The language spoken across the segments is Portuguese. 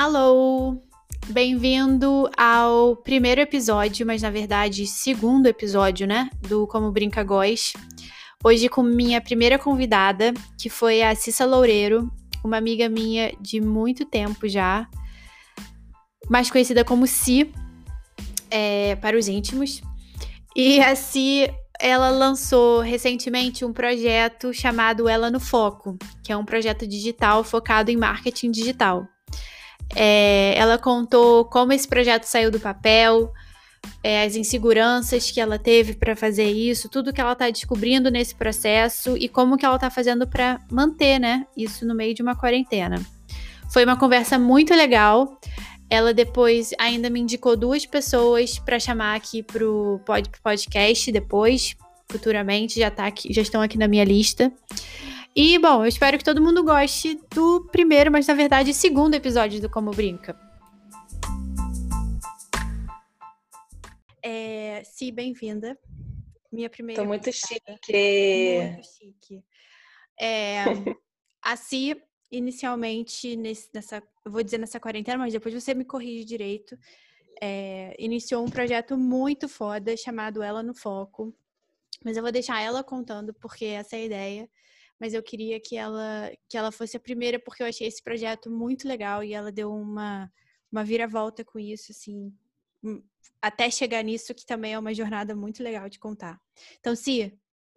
Alô! Bem-vindo ao primeiro episódio, mas na verdade segundo episódio, né? Do Como Brinca Góis. Hoje com minha primeira convidada, que foi a Cissa Loureiro, uma amiga minha de muito tempo já, mais conhecida como Si, é, para os íntimos. E a Si, ela lançou recentemente um projeto chamado Ela no Foco, que é um projeto digital focado em marketing digital. É, ela contou como esse projeto saiu do papel, é, as inseguranças que ela teve para fazer isso, tudo que ela está descobrindo nesse processo e como que ela está fazendo para manter, né, isso no meio de uma quarentena. Foi uma conversa muito legal. Ela depois ainda me indicou duas pessoas para chamar aqui pro podcast depois, futuramente, já tá aqui, já estão aqui na minha lista. E, bom, eu espero que todo mundo goste do primeiro, mas na verdade segundo episódio do Como Brinca. É, Si, bem-vinda. Minha primeira. Tô muito chique. Muito chique. É, a Si, inicialmente, nesse, nessa, eu vou dizer nessa quarentena, mas depois você me corrige direito. É, iniciou um projeto muito foda chamado Ela no Foco. Mas eu vou deixar ela contando, porque essa é a ideia mas eu queria que ela que ela fosse a primeira porque eu achei esse projeto muito legal e ela deu uma uma viravolta com isso assim hum, até chegar nisso que também é uma jornada muito legal de contar. Então, Si,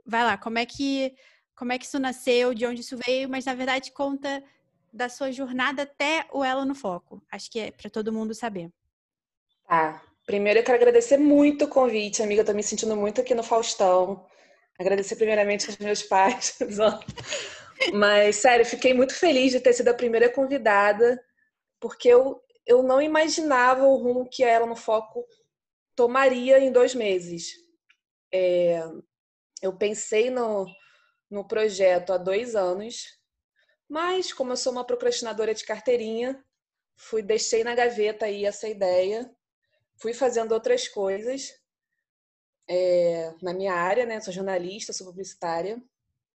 vai lá, como é que como é que isso nasceu, de onde isso veio, mas na verdade conta da sua jornada até o Ela no Foco. Acho que é para todo mundo saber. Tá. Primeiro eu quero agradecer muito o convite, amiga. Eu tô me sentindo muito aqui no Faustão. Agradecer primeiramente aos meus pais. Mas, sério, fiquei muito feliz de ter sido a primeira convidada, porque eu, eu não imaginava o rumo que ela no foco tomaria em dois meses. É, eu pensei no, no projeto há dois anos, mas como eu sou uma procrastinadora de carteirinha, fui deixei na gaveta aí essa ideia, fui fazendo outras coisas é, na minha área, né? Sou jornalista, sou publicitária.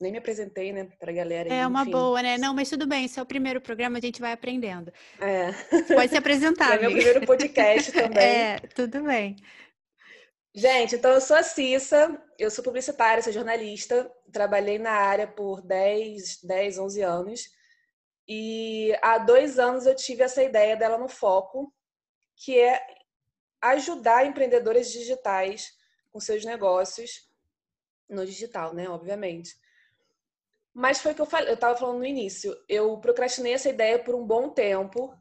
Nem me apresentei, né, pra galera. É uma boa, né? Não, mas tudo bem, esse é o primeiro programa, a gente vai aprendendo. É. pode se apresentar. é meu primeiro podcast também. É, tudo bem. Gente, então eu sou a Cissa, eu sou publicitária, sou jornalista, trabalhei na área por 10, 10, 11 anos. E há dois anos eu tive essa ideia dela no foco, que é ajudar empreendedores digitais com seus negócios no digital, né? Obviamente. Mas foi o que eu falei, eu estava falando no início. Eu procrastinei essa ideia por um bom tempo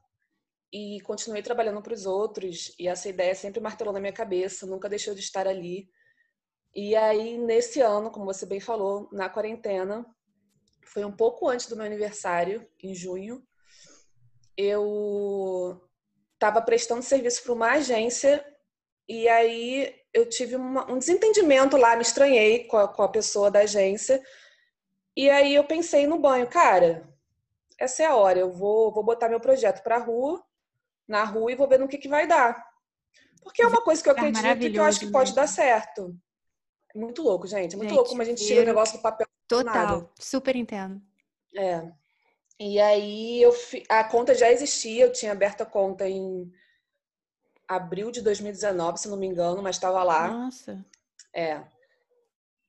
e continuei trabalhando para os outros. E essa ideia sempre martelou na minha cabeça, nunca deixou de estar ali. E aí, nesse ano, como você bem falou, na quarentena, foi um pouco antes do meu aniversário, em junho, eu estava prestando serviço para uma agência e aí eu tive uma, um desentendimento lá, me estranhei com a, com a pessoa da agência. E aí eu pensei no banho, cara, essa é a hora, eu vou, vou botar meu projeto pra rua, na rua e vou ver no que, que vai dar. Porque é uma coisa que eu acredito e que eu acho que pode dar certo. É muito louco, gente. É muito gente, louco como a gente tira o negócio do papel. Total, super entendo. É. E aí eu a conta já existia, eu tinha aberto a conta em abril de 2019, se não me engano, mas estava lá. Nossa. É.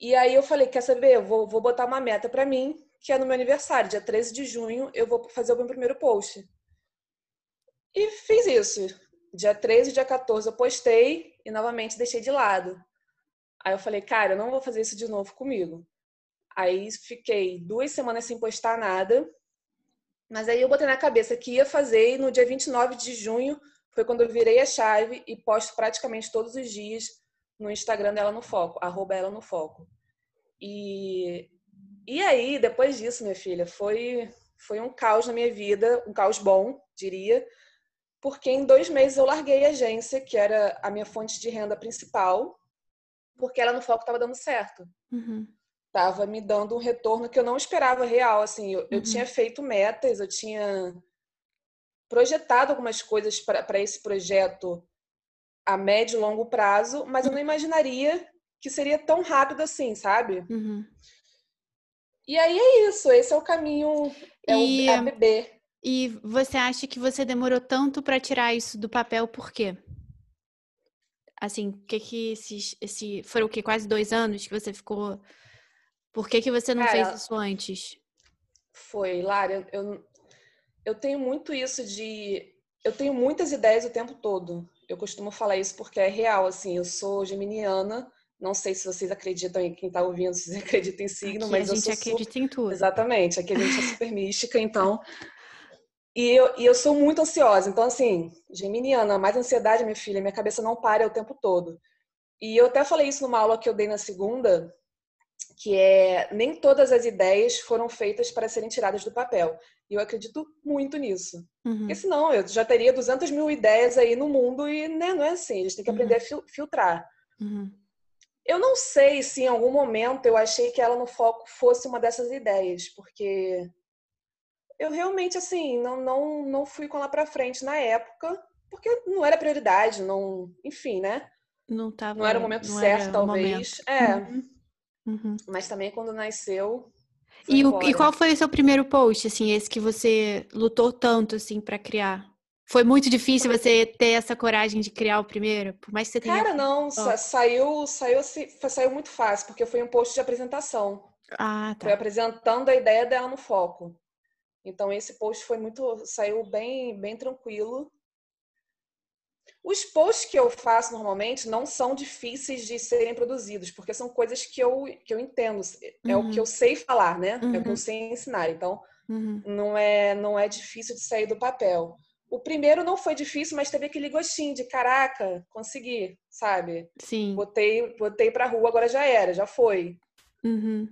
E aí eu falei, quer saber? Eu vou, vou botar uma meta para mim, que é no meu aniversário, dia 13 de junho, eu vou fazer o meu primeiro post. E fiz isso. Dia 13 e dia 14 eu postei e novamente deixei de lado. Aí eu falei, cara, eu não vou fazer isso de novo comigo. Aí fiquei duas semanas sem postar nada. Mas aí eu botei na cabeça que ia fazer e no dia 29 de junho foi quando eu virei a chave e posto praticamente todos os dias no Instagram dela no foco, arroba ela no foco. E, e aí, depois disso, minha filha, foi, foi um caos na minha vida, um caos bom, diria, porque em dois meses eu larguei a agência, que era a minha fonte de renda principal, porque ela no foco estava dando certo. Uhum. Tava me dando um retorno que eu não esperava real, assim, eu, uhum. eu tinha feito metas, eu tinha projetado algumas coisas para esse projeto a médio e longo prazo, mas eu não imaginaria que seria tão rápido assim, sabe? Uhum. E aí é isso, esse é o caminho, é e... o. E você acha que você demorou tanto para tirar isso do papel por quê? Assim, que que esses, esse foram o que quase dois anos que você ficou? Por que que você não Cara, fez isso antes? Foi, Lara, eu, eu tenho muito isso de. Eu tenho muitas ideias o tempo todo. Eu costumo falar isso porque é real, assim. Eu sou geminiana. Não sei se vocês acreditam em quem está ouvindo, se vocês acreditam em signo, Aqui mas a eu gente sou acredita super... em tudo. Exatamente, aqui a gente é super mística, então. E eu, e eu sou muito ansiosa. Então, assim, geminiana, mais ansiedade, minha filha, minha cabeça não para o tempo todo. E eu até falei isso numa aula que eu dei na segunda, que é nem todas as ideias foram feitas para serem tiradas do papel. E eu acredito muito nisso. Uhum, Porque senão eu já teria 200 mil ideias aí no mundo e né, não é assim. A gente tem que Uhum. aprender a fil- filtrar. uhum, Eu não sei se em algum momento eu achei que ela no foco fosse uma dessas ideias, porque eu realmente assim não não não fui com ela para frente na época, porque não era prioridade, não, enfim, né? Não tava, Não era o momento certo, talvez. momento. É, Uhum, uhum. mas também quando nasceu, foi E, o- e qual foi o seu primeiro post, assim, esse que você lutou tanto, assim, para criar? Foi muito difícil você ter essa coragem de criar o primeiro? Por mais que você tenha... Cara, não, sa- saiu, saiu, assim, foi- saiu muito fácil, porque foi um post de apresentação. Ah, Foi tá. apresentando a ideia dela no foco. Então esse post foi muito, saiu bem, bem tranquilo. Os posts que eu faço normalmente não são difíceis de serem produzidos, porque são coisas que eu, que eu entendo. É o Uhum. que eu sei falar, né? É o que Uhum. eu sei ensinar. Então Uhum. não é, não é difícil de sair do papel. O primeiro não foi difícil, mas teve aquele gostinho de caraca, consegui, sabe? Sim. Botei, botei pra rua, agora já era, já foi. Uhum.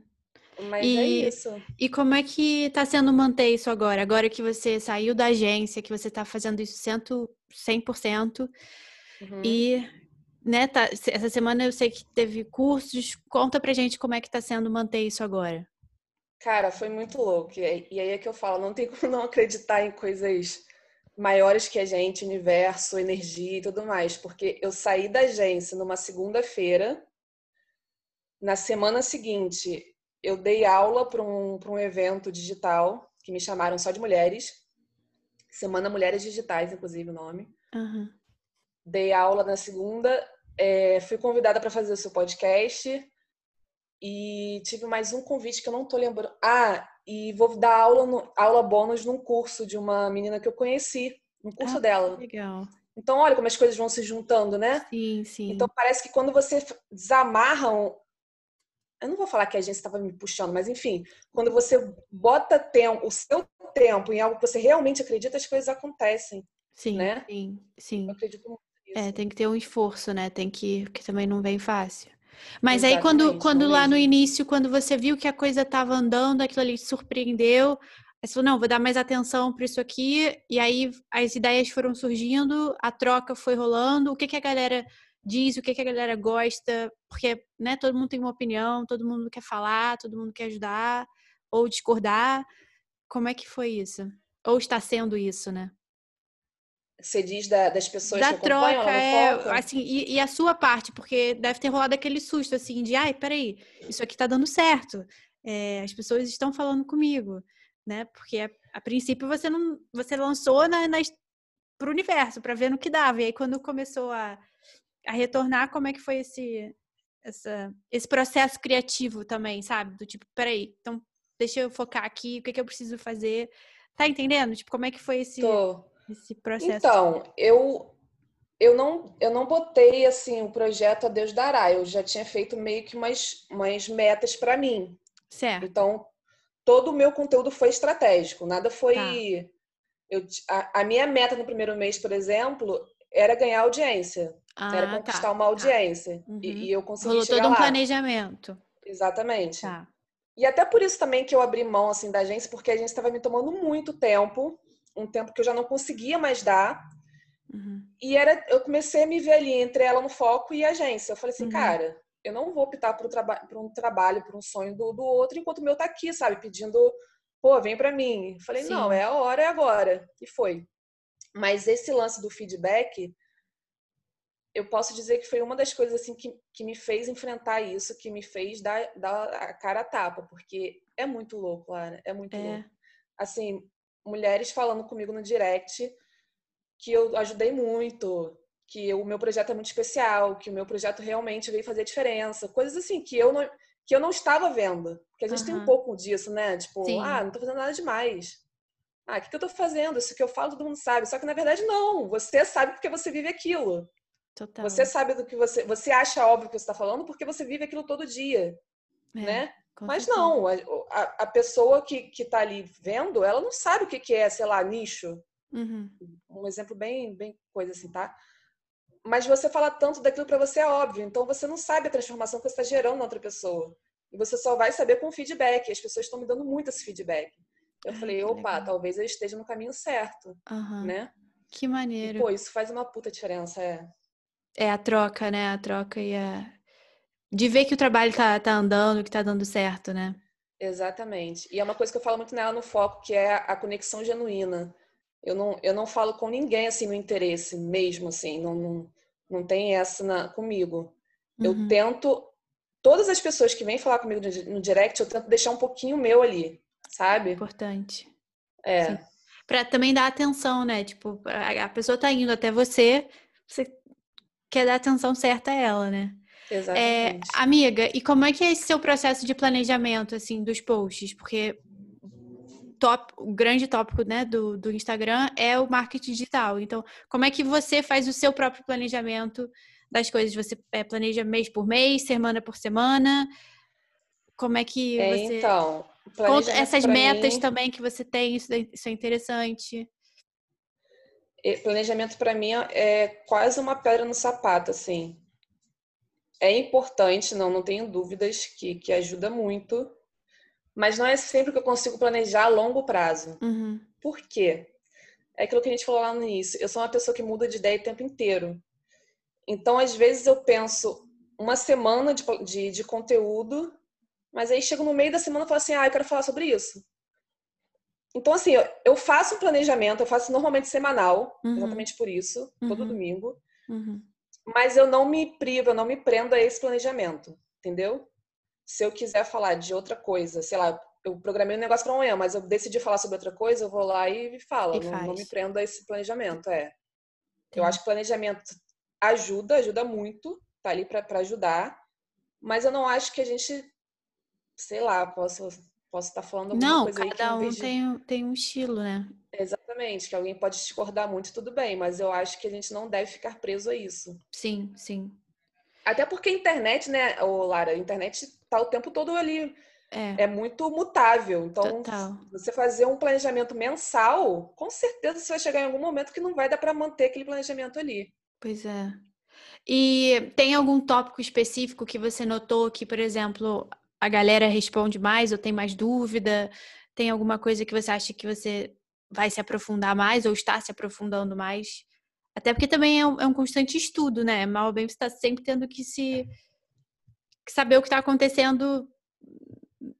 Mas é E- isso. E como é que tá sendo manter isso agora? Agora que você saiu da agência, que você tá fazendo isso 100%, 100% Uhum. e, né, tá, essa semana eu sei que teve cursos. Conta pra gente como é que tá sendo manter isso agora. Cara, foi muito louco. E aí é que eu falo, não tem como não acreditar em coisas maiores que a gente, universo, energia e tudo mais. Porque eu saí da agência numa segunda-feira. Na semana seguinte, eu dei aula para um, para um evento digital que me chamaram só de mulheres. Semana Mulheres Digitais, inclusive o nome. Aham. Dei aula na segunda, é, fui convidada para fazer o seu podcast e tive mais um convite que eu não tô lembrando. Ah, e vou dar aula, no- aula bônus num curso de uma menina que eu conheci, no curso Ah, dela. Legal. Então, olha como as coisas vão se juntando, né? Sim, sim. Então, parece que quando você desamarra um... Eu não vou falar que a gente estava me puxando, mas enfim, quando você bota tempo, o seu tempo em algo que você realmente acredita, as coisas acontecem. sim, né? sim, sim. Eu acredito muito nisso. É, tem que ter um esforço, né? Tem que, que também não vem fácil. Mas aí quando, Exatamente, quando lá no início, quando você viu que a coisa estava andando, aquilo ali te surpreendeu, aí você falou, não, vou dar mais atenção para isso aqui, e aí as ideias foram surgindo, a troca foi rolando, o que que a galera diz, o que que a galera gosta, porque, né, todo mundo tem uma opinião, todo mundo quer falar, todo mundo quer ajudar, ou discordar. Como é que foi isso? Ou está sendo isso, né? Você diz da- das pessoas da que troca, é, assim, e, e a sua parte, porque deve ter rolado aquele susto, assim, de, ai, peraí, isso aqui tá dando certo, é, as pessoas estão falando comigo, né, porque a, a princípio você não, você lançou na, nas, pro universo, para ver no que dava, e aí quando começou a, a retornar, como é que foi esse, essa, esse processo criativo também, sabe, do tipo, peraí, então deixa eu focar aqui, o que que eu preciso fazer, tá entendendo? Tipo, como é que foi esse, Tô. esse processo? Então, eu eu não eu não botei assim o projeto a Deus dará. Eu já tinha feito meio que umas umas metas para mim. Certo. Então, todo o meu conteúdo foi estratégico. Nada foi Tá. eu a, a minha meta no primeiro mês, por exemplo, era ganhar audiência. era Ah, conquistar tá. uma audiência. Uhum. E, e eu consegui Rolou todo um lá. planejamento. Exatamente. Tá. E até por isso também que eu abri mão assim da agência, porque a agência estava me tomando muito tempo, um tempo que eu já não conseguia mais dar. Uhum. E era, eu comecei a me ver ali entre ela no foco e a agência. Eu falei assim, Uhum. cara, eu não vou optar por, traba por um trabalho, por um sonho do, do outro, enquanto o meu tá aqui, sabe? Pedindo, pô, vem pra mim. Eu falei, Sim. não, é a hora, é agora. E foi. Mas esse lance do feedback, eu posso dizer que foi uma das coisas assim que, que me fez enfrentar isso, que me fez dar, dar a cara a tapa, porque é muito louco, Lara, é muito É. louco. Assim, mulheres falando comigo no direct que eu ajudei muito, que o meu projeto é muito especial, que o meu projeto realmente veio fazer diferença, coisas assim que eu não que eu não estava vendo. Porque a gente uhum. tem um pouco disso, né? Tipo, Sim. ah, não tô fazendo nada demais. Ah, o que, que eu tô fazendo? Isso que eu falo, todo mundo sabe. Só que na verdade não. Você sabe porque você vive aquilo. Total. Você sabe do que você. Você acha óbvio que você está falando porque você vive aquilo todo dia. É, né? Mas não, a, a, pessoa que, que tá ali vendo, ela não sabe o que, que é, sei lá, nicho. Uhum. Um exemplo bem, bem coisa assim, tá? Mas você fala tanto daquilo para você é óbvio, então você não sabe a transformação que você está gerando na outra pessoa. E você só vai saber com feedback. As pessoas estão me dando muito esse feedback. Eu Ai, falei, opa, legal. talvez eu esteja no caminho certo, uhum. né? Que maneiro. E, pô, isso faz uma puta diferença, é. É a troca, né? A troca e a... De ver que o trabalho tá, tá andando, que tá dando certo, né? Exatamente. E é uma coisa que eu falo muito nela no foco, que é a conexão genuína. Eu não, eu não falo com ninguém assim no interesse mesmo, assim. Não, não, não tem essa na, comigo. Eu uhum. tento todas as pessoas que vêm falar comigo no direct, eu tento deixar um pouquinho meu ali, sabe? Importante. É. Para também dar atenção, né? Tipo, a pessoa tá indo até você, você quer dar atenção certa a ela, né? É, Exatamente. É, amiga, e como é que é esse seu processo de planejamento, assim, dos posts? Porque top, o grande tópico né, do, do Instagram é o marketing digital. Então, como é que você faz o seu próprio planejamento das coisas? Você é, planeja mês por mês, semana por semana? Como é que é, você. Então, essas metas mim... também que você tem, isso, isso é interessante. Planejamento para mim é quase uma pedra no sapato, assim. É importante, não, não tenho dúvidas que, que ajuda muito, mas não é sempre que eu consigo planejar a longo prazo. Uhum. Por quê? É aquilo que a gente falou lá no início. Eu sou uma pessoa que muda de ideia o tempo inteiro. Então, às vezes, eu penso uma semana de, de, de conteúdo, mas aí chego no meio da semana e falo assim: ah, eu quero falar sobre isso. Então, assim, eu faço um planejamento, eu faço normalmente semanal, uhum. exatamente por isso, uhum. todo domingo. Uhum. Mas eu não me privo, eu não me prendo a esse planejamento, entendeu? Se eu quiser falar de outra coisa, sei lá, eu programei um negócio para amanhã, mas eu decidi falar sobre outra coisa, eu vou lá e falo. E não, não, me prendo a esse planejamento, é. Eu acho que planejamento ajuda, ajuda muito, tá ali para ajudar, mas eu não acho que a gente, sei lá, posso posso estar falando alguma não, coisa aí que cada um tem, tem um estilo, né? Exatamente, que alguém pode discordar muito, tudo bem, mas eu acho que a gente não deve ficar preso a isso. Sim, sim. Até porque a internet, né, ô Lara, a internet tá o tempo todo ali. É, é muito mutável. Então, Total. você fazer um planejamento mensal, com certeza você vai chegar em algum momento que não vai dar para manter aquele planejamento ali. Pois é. E tem algum tópico específico que você notou que, por exemplo, a galera responde mais ou tem mais dúvida? Tem alguma coisa que você acha que você vai se aprofundar mais ou está se aprofundando mais? Até porque também é um, é um constante estudo, né? Mal ou bem você está sempre tendo que se que saber o que está acontecendo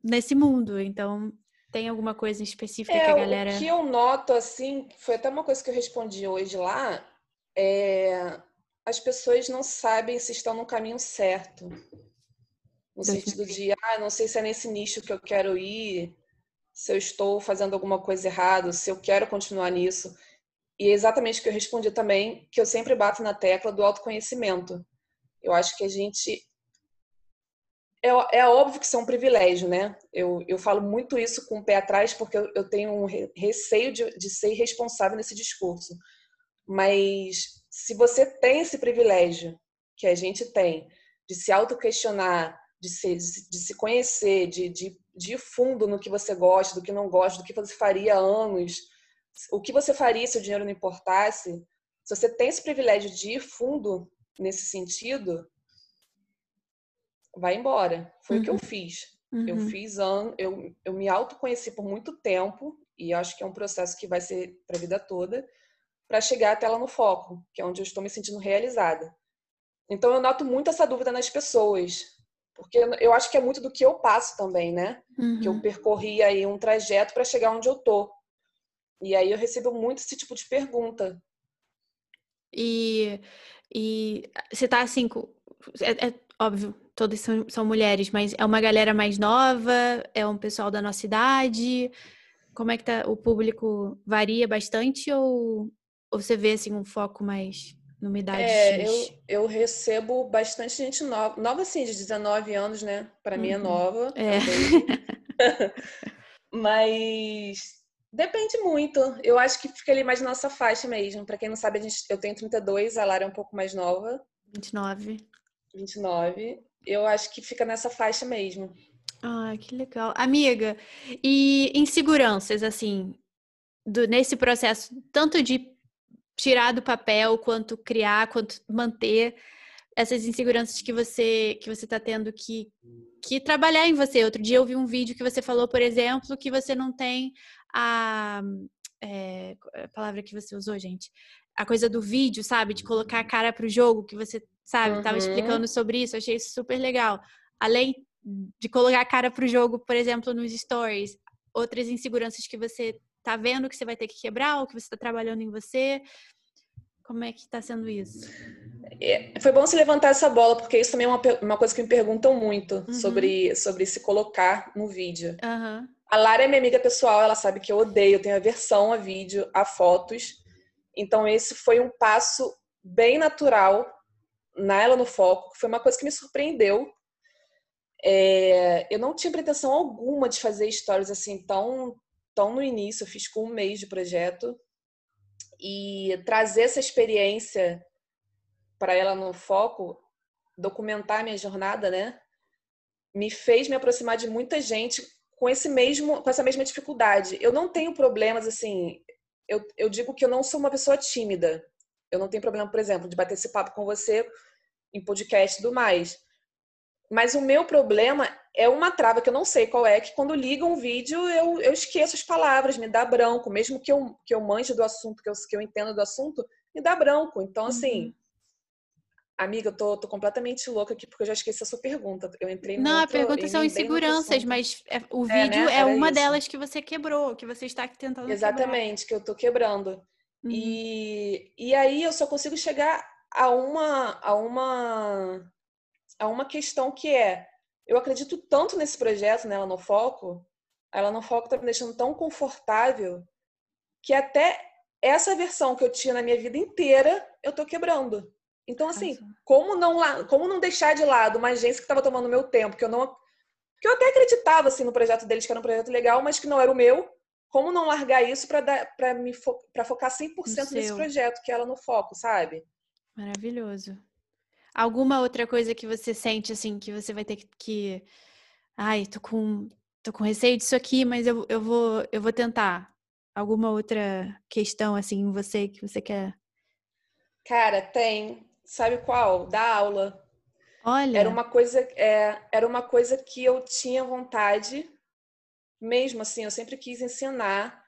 nesse mundo. Então, tem alguma coisa específica é, que a galera. O que eu noto, assim, foi até uma coisa que eu respondi hoje lá, é, as pessoas não sabem se estão no caminho certo. No sentido de, ah, não sei se é nesse nicho que eu quero ir, se eu estou fazendo alguma coisa errada, se eu quero continuar nisso. E é exatamente o que eu respondi também, que eu sempre bato na tecla do autoconhecimento. Eu acho que a gente. É, é óbvio que isso é um privilégio, né? Eu, eu falo muito isso com o pé atrás, porque eu, eu tenho um receio de, de ser irresponsável nesse discurso. Mas se você tem esse privilégio que a gente tem de se auto-questionar, de se, de se conhecer, de, de, de ir fundo no que você gosta, do que não gosta, do que você faria há anos, o que você faria se o dinheiro não importasse, se você tem esse privilégio de ir fundo nesse sentido, vai embora. Foi uhum. o que eu uhum. fiz. Uhum. Eu fiz ano, eu, eu me autoconheci por muito tempo, e acho que é um processo que vai ser para a vida toda para chegar até lá no foco, que é onde eu estou me sentindo realizada. Então eu noto muito essa dúvida nas pessoas, porque eu acho que é muito do que eu passo também, né? Uhum. Que eu uhum. percorri aí um trajeto para chegar onde eu tô. E aí eu recebo muito esse tipo de pergunta. E, e você tá assim, é, é óbvio, todas são, são mulheres, mas é uma galera mais nova, é um pessoal da nossa idade. Como é que tá? O público varia bastante ou, ou você vê assim um foco mais numa idade é, X? Eu, eu recebo bastante gente nova, nova assim, de 19 anos, né? Para uhum. mim é uhum. nova. É. Mas depende muito. Eu acho que fica ali mais na nossa faixa mesmo. Para quem não sabe, a gente, eu tenho 32, a Lara é um pouco mais nova. 29. 29. Eu acho que fica nessa faixa mesmo. Ah, que legal. Amiga, e inseguranças, assim, do, nesse processo, tanto de tirar do papel, quanto criar, quanto manter essas inseguranças que você que você está tendo que, que trabalhar em você. Outro dia eu vi um vídeo que você falou, por exemplo, que você não tem a, é, a palavra que você usou, gente, a coisa do vídeo, sabe, de colocar a cara para o jogo, que você sabe, estava uhum. explicando sobre isso. Achei isso super legal. Além de colocar a cara para o jogo, por exemplo, nos stories, outras inseguranças que você tá vendo que você vai ter que quebrar ou que você está trabalhando em você. Como é que está sendo isso? É, foi bom se levantar essa bola, porque isso também é uma, uma coisa que me perguntam muito uhum. sobre, sobre se colocar no vídeo. Uhum. A Lara é minha amiga pessoal, ela sabe que eu odeio, eu tenho aversão a vídeo, a fotos. Então, esse foi um passo bem natural na Ela no Foco, que foi uma coisa que me surpreendeu, é, eu não tinha pretensão alguma de fazer histórias assim tão, tão no início. Eu fiz com um mês de projeto. E trazer essa experiência para ela no foco, documentar minha jornada, né? Me fez me aproximar de muita gente com esse mesmo com essa mesma dificuldade. Eu não tenho problemas assim, eu, eu digo que eu não sou uma pessoa tímida. Eu não tenho problema, por exemplo, de bater esse papo com você em podcast e tudo mais. Mas o meu problema é uma trava que eu não sei qual é, que quando liga um vídeo eu, eu esqueço as palavras, me dá branco, mesmo que eu, que eu manje do assunto, que eu, que eu entenda do assunto, me dá branco. Então, assim, uhum. amiga, eu tô, tô completamente louca aqui porque eu já esqueci a sua pergunta. Eu entrei Não, a pergunta são inseguranças, mas é, o vídeo é, né? é uma isso. delas que você quebrou, que você está tentando Exatamente, quebrar. que eu tô quebrando. Uhum. E, e aí eu só consigo chegar a uma, a uma a uma questão que é: eu acredito tanto nesse projeto, nela né, no foco, ela no foco está me deixando tão confortável que até essa versão que eu tinha na minha vida inteira eu tô quebrando. Então, assim, como não, como não deixar de lado uma agência que estava tomando meu tempo, que eu não. que eu até acreditava assim, no projeto deles, que era um projeto legal, mas que não era o meu. Como não largar isso para me fo pra focar 100% nesse projeto, que é ela no foco, sabe? Maravilhoso. Alguma outra coisa que você sente, assim, que você vai ter que. Ai, tô com, tô com receio disso aqui, mas eu, eu, vou, eu vou tentar. Alguma outra questão, assim, em você que você quer? Cara, tem. Sabe qual? Da aula. Olha. Era uma coisa, é, era uma coisa que eu tinha vontade, mesmo assim, eu sempre quis ensinar,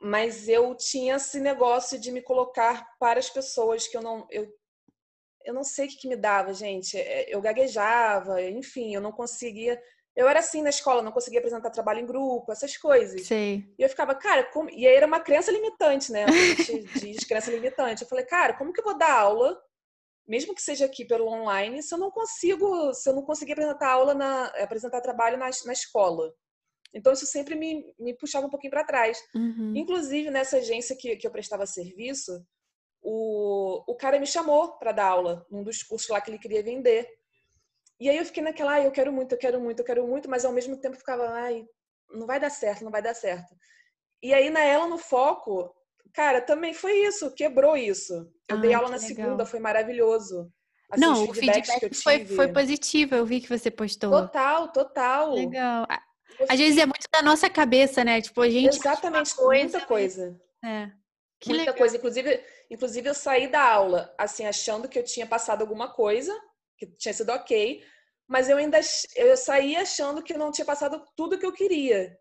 mas eu tinha esse negócio de me colocar para as pessoas que eu não, eu eu não sei o que, que me dava, gente. É, eu gaguejava, enfim, eu não conseguia. Eu era assim na escola, não conseguia apresentar trabalho em grupo, essas coisas. Sei. E eu ficava, cara, como... e aí era uma crença limitante, né? A gente diz crença limitante. Eu falei, cara, como que eu vou dar aula, mesmo que seja aqui pelo online, se eu não consigo, se eu não conseguir apresentar aula na, apresentar trabalho na, na escola? Então isso sempre me, me puxava um pouquinho para trás. Uhum. Inclusive nessa agência que, que eu prestava serviço, o, o cara me chamou para dar aula num dos cursos lá que ele queria vender. E aí eu fiquei naquela, ai, eu quero muito, eu quero muito, eu quero muito, mas ao mesmo tempo ficava, ai, não vai dar certo, não vai dar certo. E aí na ela no foco, cara, também foi isso, quebrou isso. Eu dei aula na legal. segunda, foi maravilhoso. Assim, não, o feedback foi, foi positivo, eu vi que você postou. Total, total. Legal. Às vezes é muito da nossa cabeça, né? Tipo, a gente. Exatamente, coisa, muita coisa. É. Que muita legal. coisa. Inclusive, inclusive, eu saí da aula, assim, achando que eu tinha passado alguma coisa, que tinha sido ok, mas eu ainda eu saí achando que eu não tinha passado tudo que eu queria.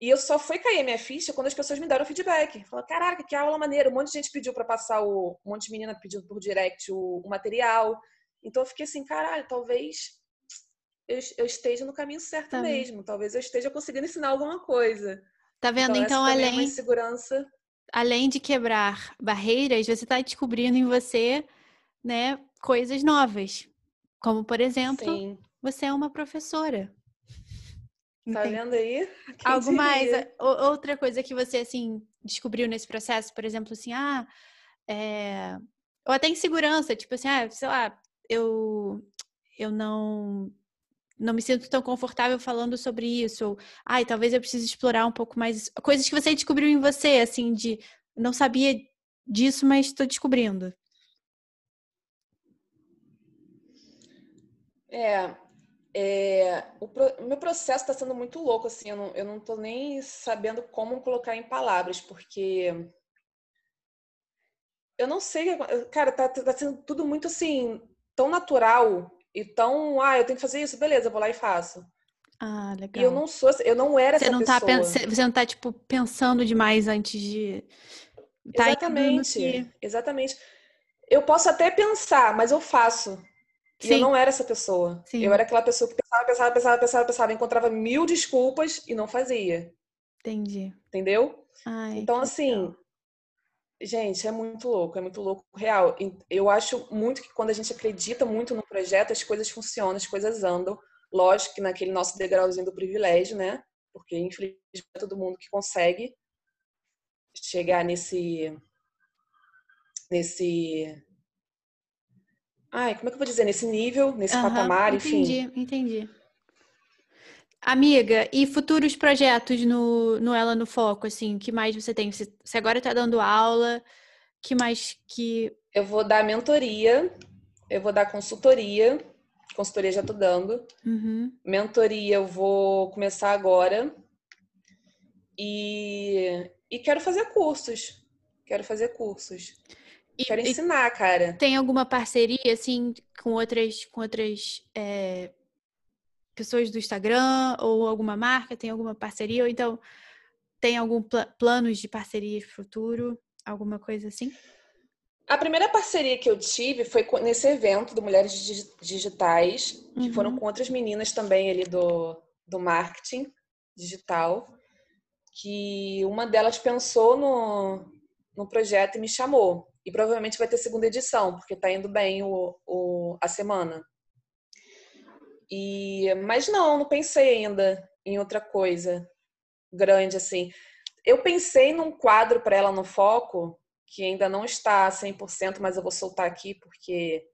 E eu só fui cair a minha ficha quando as pessoas me deram feedback. Falaram, caraca, que aula maneira. Um monte de gente pediu para passar o. Um monte de menina pediu por direct o, o material. Então eu fiquei assim, caralho, talvez eu, eu esteja no caminho certo tá mesmo. Talvez eu esteja conseguindo ensinar alguma coisa. Tá vendo? Então, então além. É uma insegurança além de quebrar barreiras, você está descobrindo em você, né, coisas novas. Como, por exemplo, Sim. você é uma professora. Tá vendo aí? Quem Algo diria? mais? Outra coisa que você, assim, descobriu nesse processo, por exemplo, assim, ah, é... ou até insegurança, tipo assim, ah, sei lá, eu, eu não não me sinto tão confortável falando sobre isso, ou, ai, talvez eu precise explorar um pouco mais coisas que você descobriu em você, assim, de não sabia disso, mas estou descobrindo. É, é o, pro, meu processo está sendo muito louco, assim, eu não, eu não tô nem sabendo como colocar em palavras, porque eu não sei, cara, tá, tá sendo tudo muito assim, tão natural e tão, ah, eu tenho que fazer isso, beleza, vou lá e faço. Ah, legal. E eu não sou, eu não era você essa não pessoa. Tá, você não tá, tipo, pensando demais antes de... Tá exatamente, que... exatamente. Eu posso até pensar, mas eu faço. Sim. E eu não era essa pessoa. Sim. Eu era aquela pessoa que pensava, pensava, pensava, pensava, pensava, encontrava mil desculpas e não fazia. Entendi. Entendeu? Ai, então, assim, legal. Gente, é muito louco, é muito louco, real. Eu acho muito que quando a gente acredita muito no projeto, as coisas funcionam, as coisas andam. Lógico que naquele nosso degrauzinho do privilégio, né? Porque, infelizmente, é todo mundo que consegue chegar nesse. nesse Ai, como é que eu vou dizer? Nesse nível, nesse uhum, patamar, entendi, enfim. Entendi, entendi. Amiga, e futuros projetos no, no Ela no Foco, assim, o que mais você tem? Você, você agora está dando aula, que mais que... Eu vou dar mentoria, eu vou dar consultoria, consultoria já tô dando. Uhum. Mentoria eu vou começar agora. E, e quero fazer cursos, quero fazer cursos. E, Quero ensinar, cara. Tem alguma parceria, assim, com outras, com outras é, pessoas do Instagram ou alguma marca? Tem alguma parceria? Ou então tem algum pl planos de parceria futuro? Alguma coisa assim? A primeira parceria que eu tive foi nesse evento do Mulheres Digitais, que uhum. foram com outras meninas também ali do, do marketing digital, que uma delas pensou no, no projeto e me chamou. E provavelmente vai ter segunda edição, porque está indo bem o, o, a semana. E, mas não, não pensei ainda em outra coisa grande assim. Eu pensei num quadro para ela no foco, que ainda não está 100%, mas eu vou soltar aqui porque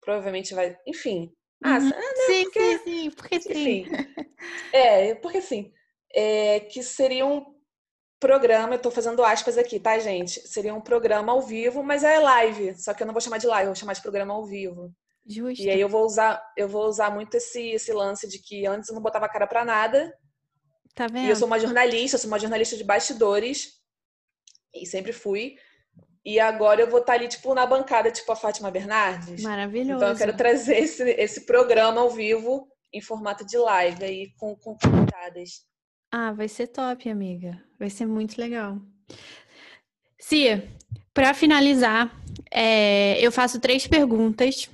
provavelmente vai. Enfim. Ah, uhum. ah não, sim, porque, sim, sim, porque enfim. sim. É, porque sim. É, que seriam programa, eu tô fazendo aspas aqui, tá, gente? Seria um programa ao vivo, mas é live, só que eu não vou chamar de live, eu vou chamar de programa ao vivo. Justo. E aí eu vou usar, eu vou usar muito esse, esse lance de que antes eu não botava cara para nada. Tá vendo? E eu sou uma jornalista, sou uma jornalista de bastidores. E sempre fui. E agora eu vou estar tá ali, tipo, na bancada, tipo a Fátima Bernardes. Maravilhoso. Então eu quero trazer esse, esse programa ao vivo em formato de live aí com, com convidadas. Ah, vai ser top, amiga. Vai ser muito legal. Cia, para finalizar, é, eu faço três perguntas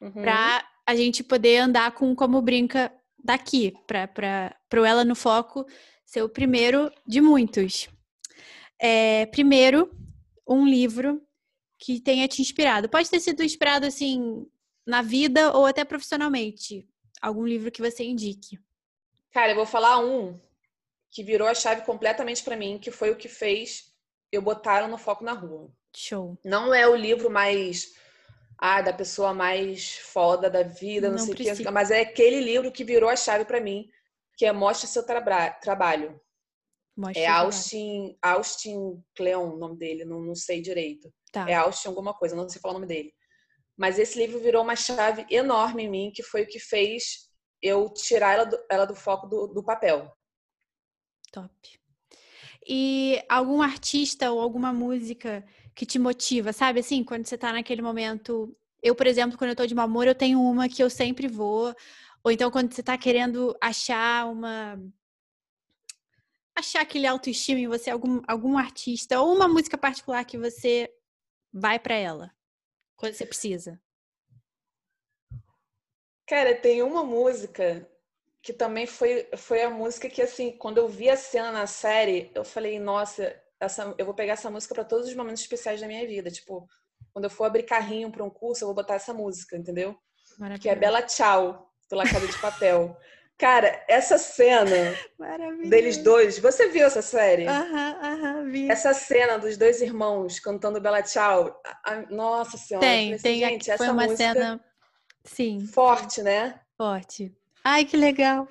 uhum. para a gente poder andar com como brinca daqui, para o Ela no Foco ser o primeiro de muitos. É, primeiro, um livro que tenha te inspirado. Pode ter sido inspirado assim na vida ou até profissionalmente. Algum livro que você indique. Cara, eu vou falar um que virou a chave completamente para mim, que foi o que fez eu botar no foco na rua. Show. Não é o livro mais ah, da pessoa mais foda da vida, não, não sei o que, mas é aquele livro que virou a chave para mim, que é Mostre seu tra trabalho. Mostre é Austin, Austin Cleon, o nome dele, não, não sei direito. Tá. É Austin alguma coisa, não sei falar o nome dele. Mas esse livro virou uma chave enorme em mim, que foi o que fez eu tirar ela do, ela do foco do, do papel. Top. E algum artista ou alguma música que te motiva, sabe? Assim, quando você tá naquele momento. Eu, por exemplo, quando eu tô de mau humor, eu tenho uma que eu sempre vou. Ou então, quando você tá querendo achar uma. Achar aquele autoestima em você, algum, algum artista, ou uma música particular que você vai para ela, quando você precisa. Cara, tem uma música que também foi, foi a música que, assim, quando eu vi a cena na série, eu falei, nossa, essa, eu vou pegar essa música para todos os momentos especiais da minha vida. Tipo, quando eu for abrir carrinho para um curso, eu vou botar essa música, entendeu? Que é Bela Tchau, do La Casa de Papel. Cara, essa cena deles dois, você viu essa série? Deles dois, você viu essa série? Aham, aham, vi. Essa cena dos dois irmãos cantando Bela Tchau. Nossa Senhora. Tem, assim, tem. Gente, foi uma cena. Sim. Forte, né? Forte. Ai, que legal.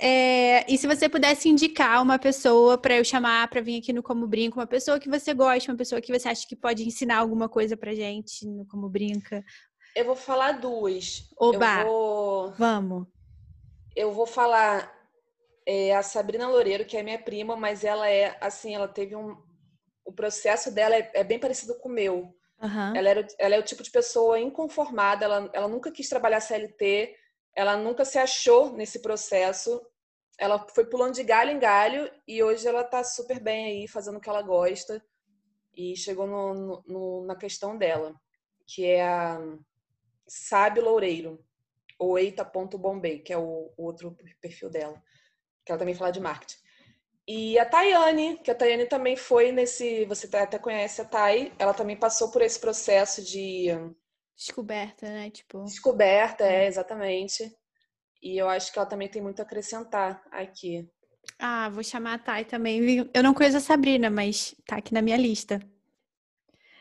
É, e se você pudesse indicar uma pessoa para eu chamar para vir aqui no Como Brinca, uma pessoa que você gosta, uma pessoa que você acha que pode ensinar alguma coisa pra gente no Como Brinca. Eu vou falar duas. Oba! Eu vou... Vamos. Eu vou falar é, a Sabrina Loureiro, que é minha prima, mas ela é assim, ela teve um. O processo dela é, é bem parecido com o meu. Uhum. Ela, era, ela é o tipo de pessoa inconformada, ela, ela nunca quis trabalhar CLT, ela nunca se achou nesse processo. Ela foi pulando de galho em galho e hoje ela tá super bem aí, fazendo o que ela gosta. E chegou no, no, na questão dela, que é a Sabe Loureiro, ou Eita.bombay, que é o, o outro perfil dela, que ela também fala de marketing. E a Tayane, que a Tayane também foi nesse. Você até conhece a Tay, ela também passou por esse processo de. Descoberta, né? Tipo. Descoberta, é, exatamente. E eu acho que ela também tem muito a acrescentar aqui. Ah, vou chamar a Thay também. Eu não conheço a Sabrina, mas tá aqui na minha lista.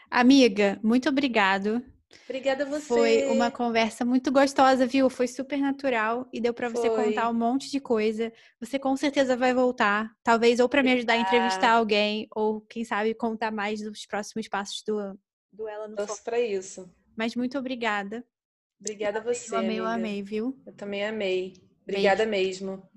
Amiga, muito obrigado. Obrigada a você. Foi uma conversa muito gostosa, viu? Foi super natural e deu para você contar um monte de coisa. Você com certeza vai voltar, talvez ou para me ajudar a entrevistar alguém ou quem sabe contar mais dos próximos passos do do ela no Torço para isso. Mas muito obrigada. Obrigada a você. Eu amei, eu amei, viu? Eu também amei. Obrigada Beijo. mesmo.